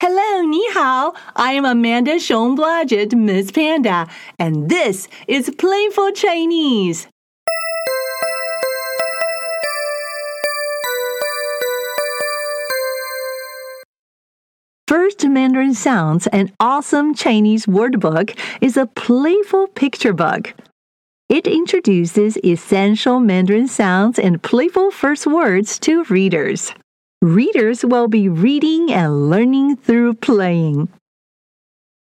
Hello, ni hao. I am Amanda Schoenblodget, Miss Panda, and this is Playful Chinese. First Mandarin Sounds, an awesome Chinese word book, is a playful picture book. It introduces essential Mandarin sounds and playful first words to readers. Readers will be reading and learning through playing.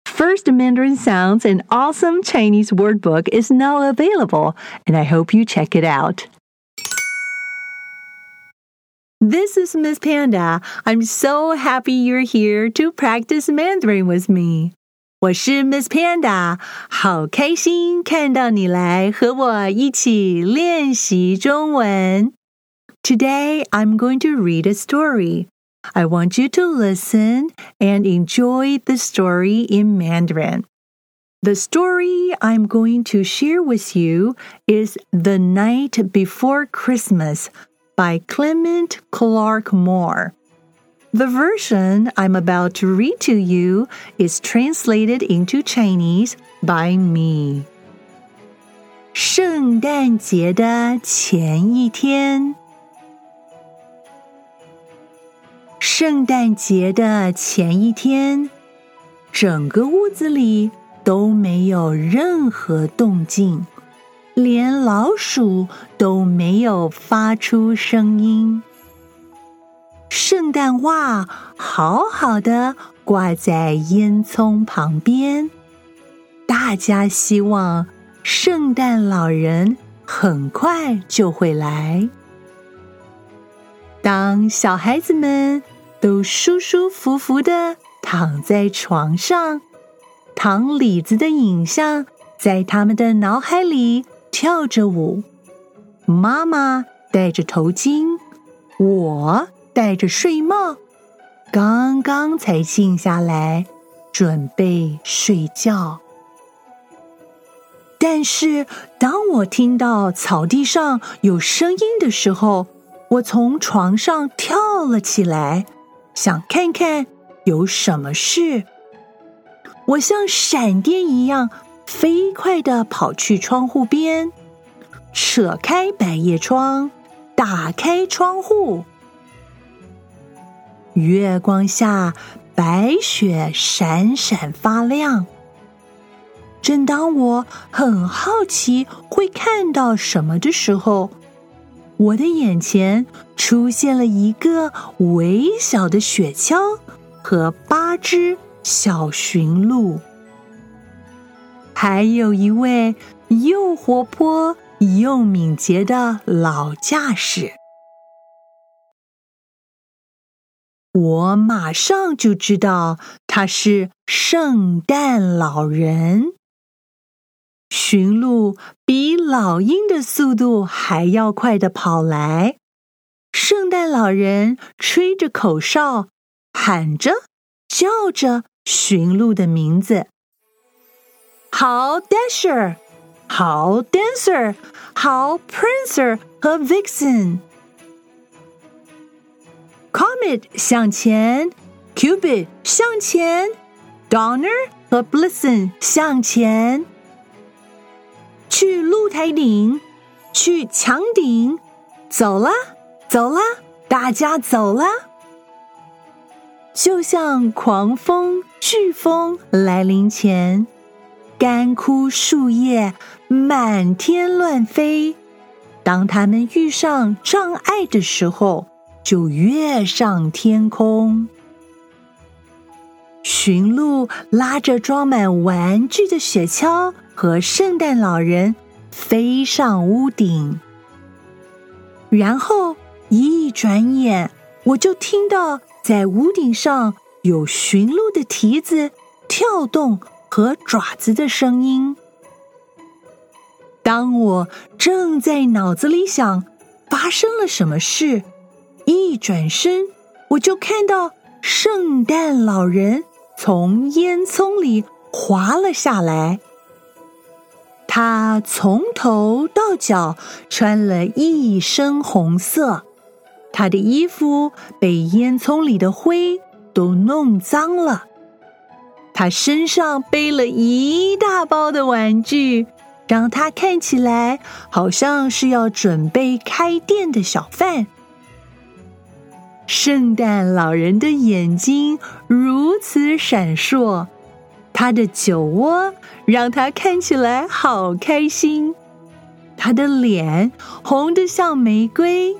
First Mandarin Sounds, an awesome Chinese word book, is now available, and I hope you check it out. This is Miss Panda. I'm so happy you're here to practice Mandarin with me. 我是 Miss Panda，好开心看到你来和我一起练习中文。 Today I'm going to read a story. I want you to listen and enjoy the story in Mandarin. The story I'm going to share with you is The Night Before Christmas by Clement Clark Moore. The version I'm about to read to you is translated into Chinese by me. 圣诞节的前一天， 圣诞节的前一天，整个屋子里都没有任何动静，连老鼠都没有发出声音。圣诞袜好好的挂在烟囱旁边，大家希望圣诞老人很快就会来。当小孩子们都舒舒服服的躺在床上，糖李子的影像在他们的脑海里跳着舞。妈妈戴着头巾，我。戴着睡帽，刚刚才静下来，准备睡觉。但是，当我听到草地上有声音的时候，我从床上跳了起来，想看看有什么事。我像闪电一样飞快的跑去窗户边，扯开百叶窗，打开窗户。月光下，白雪闪闪发亮。正当我很好奇会看到什么的时候，我的眼前出现了一个微小的雪橇和八只小驯鹿，还有一位又活泼又敏捷的老驾驶。我马上就知道他是圣诞老人。驯鹿比老鹰的速度还要快的跑来，圣诞老人吹着口哨，喊着、叫着驯鹿的名字：好 Dasher，好 Dancer，好 Prancer 和 Vixen。Comet 向前，Cupid 向前，Donner 和 Blitzen 向前，去露台顶，去墙顶，走啦，走啦，大家走啦！就像狂风、飓风来临前，干枯树叶满天乱飞。当它们遇上障碍的时候，就跃上天空。驯鹿拉着装满玩具的雪橇和圣诞老人飞上屋顶，然后一转眼，我就听到在屋顶上有驯鹿的蹄子跳动和爪子的声音。当我正在脑子里想发生了什么事。一转身，我就看到圣诞老人从烟囱里滑了下来。他从头到脚穿了一身红色，他的衣服被烟囱里的灰都弄脏了。他身上背了一大包的玩具，让他看起来好像是要准备开店的小贩。圣诞老人的眼睛如此闪烁，他的酒窝让他看起来好开心。他的脸红得像玫瑰，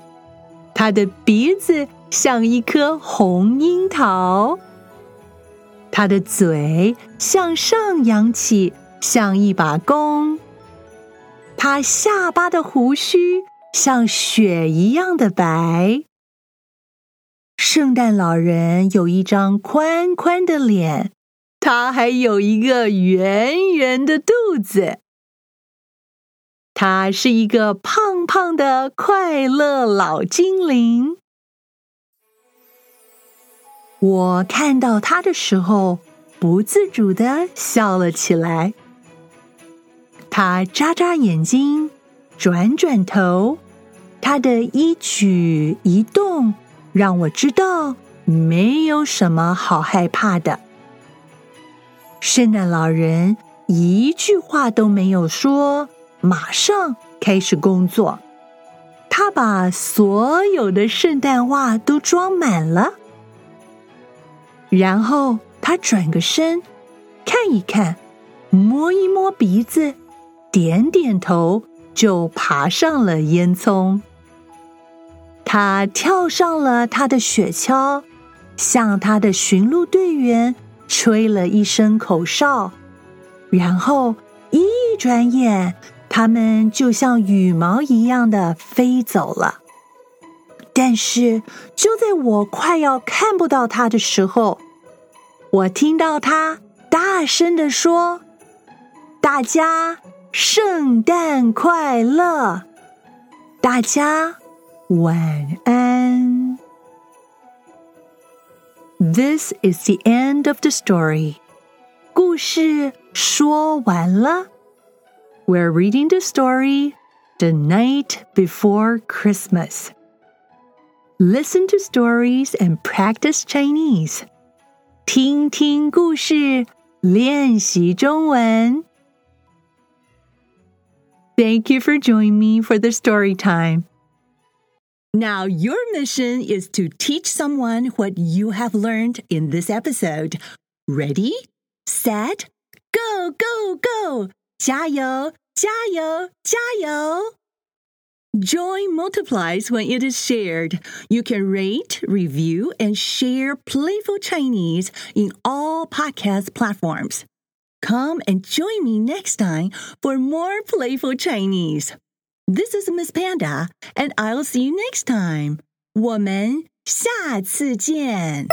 他的鼻子像一颗红樱桃。他的嘴向上扬起，像一把弓。他下巴的胡须像雪一样的白。圣诞老人有一张宽宽的脸，他还有一个圆圆的肚子。他是一个胖胖的快乐老精灵。我看到他的时候，不自主的笑了起来。他眨眨眼睛，转转头，他的一举一动让我知道没有什么好害怕的。圣诞老人一句话都没有说，马上开始工作。他把所有的圣诞袜都装满了。然后他转个身，看一看，摸一摸鼻子，点点头，就爬上了烟囱。他跳上了他的雪橇，向他的驯鹿队员吹了一声口哨，然后一转眼，他们就像羽毛一样的飞走了。但是，就在我快要看不到他的时候，我听到他大声的说：“大家圣诞快乐，大家晚安。” This is the end of the story. 故事说完了。We're reading the story The Night Before Christmas. Listen to stories and practice Chinese. 听听故事，练习中文。Thank you for joining me for the story time. Now, your mission is to teach someone what you have learned in this episode. Ready, set, go, go, go! 加油，加油，加油！Joy multiplies when it is shared. You can rate, review, and share Playful Chinese in all podcast platforms. Come and join me next time for more Playful Chinese. This is Miss Panda, and I'll see you next time. 我们下次见。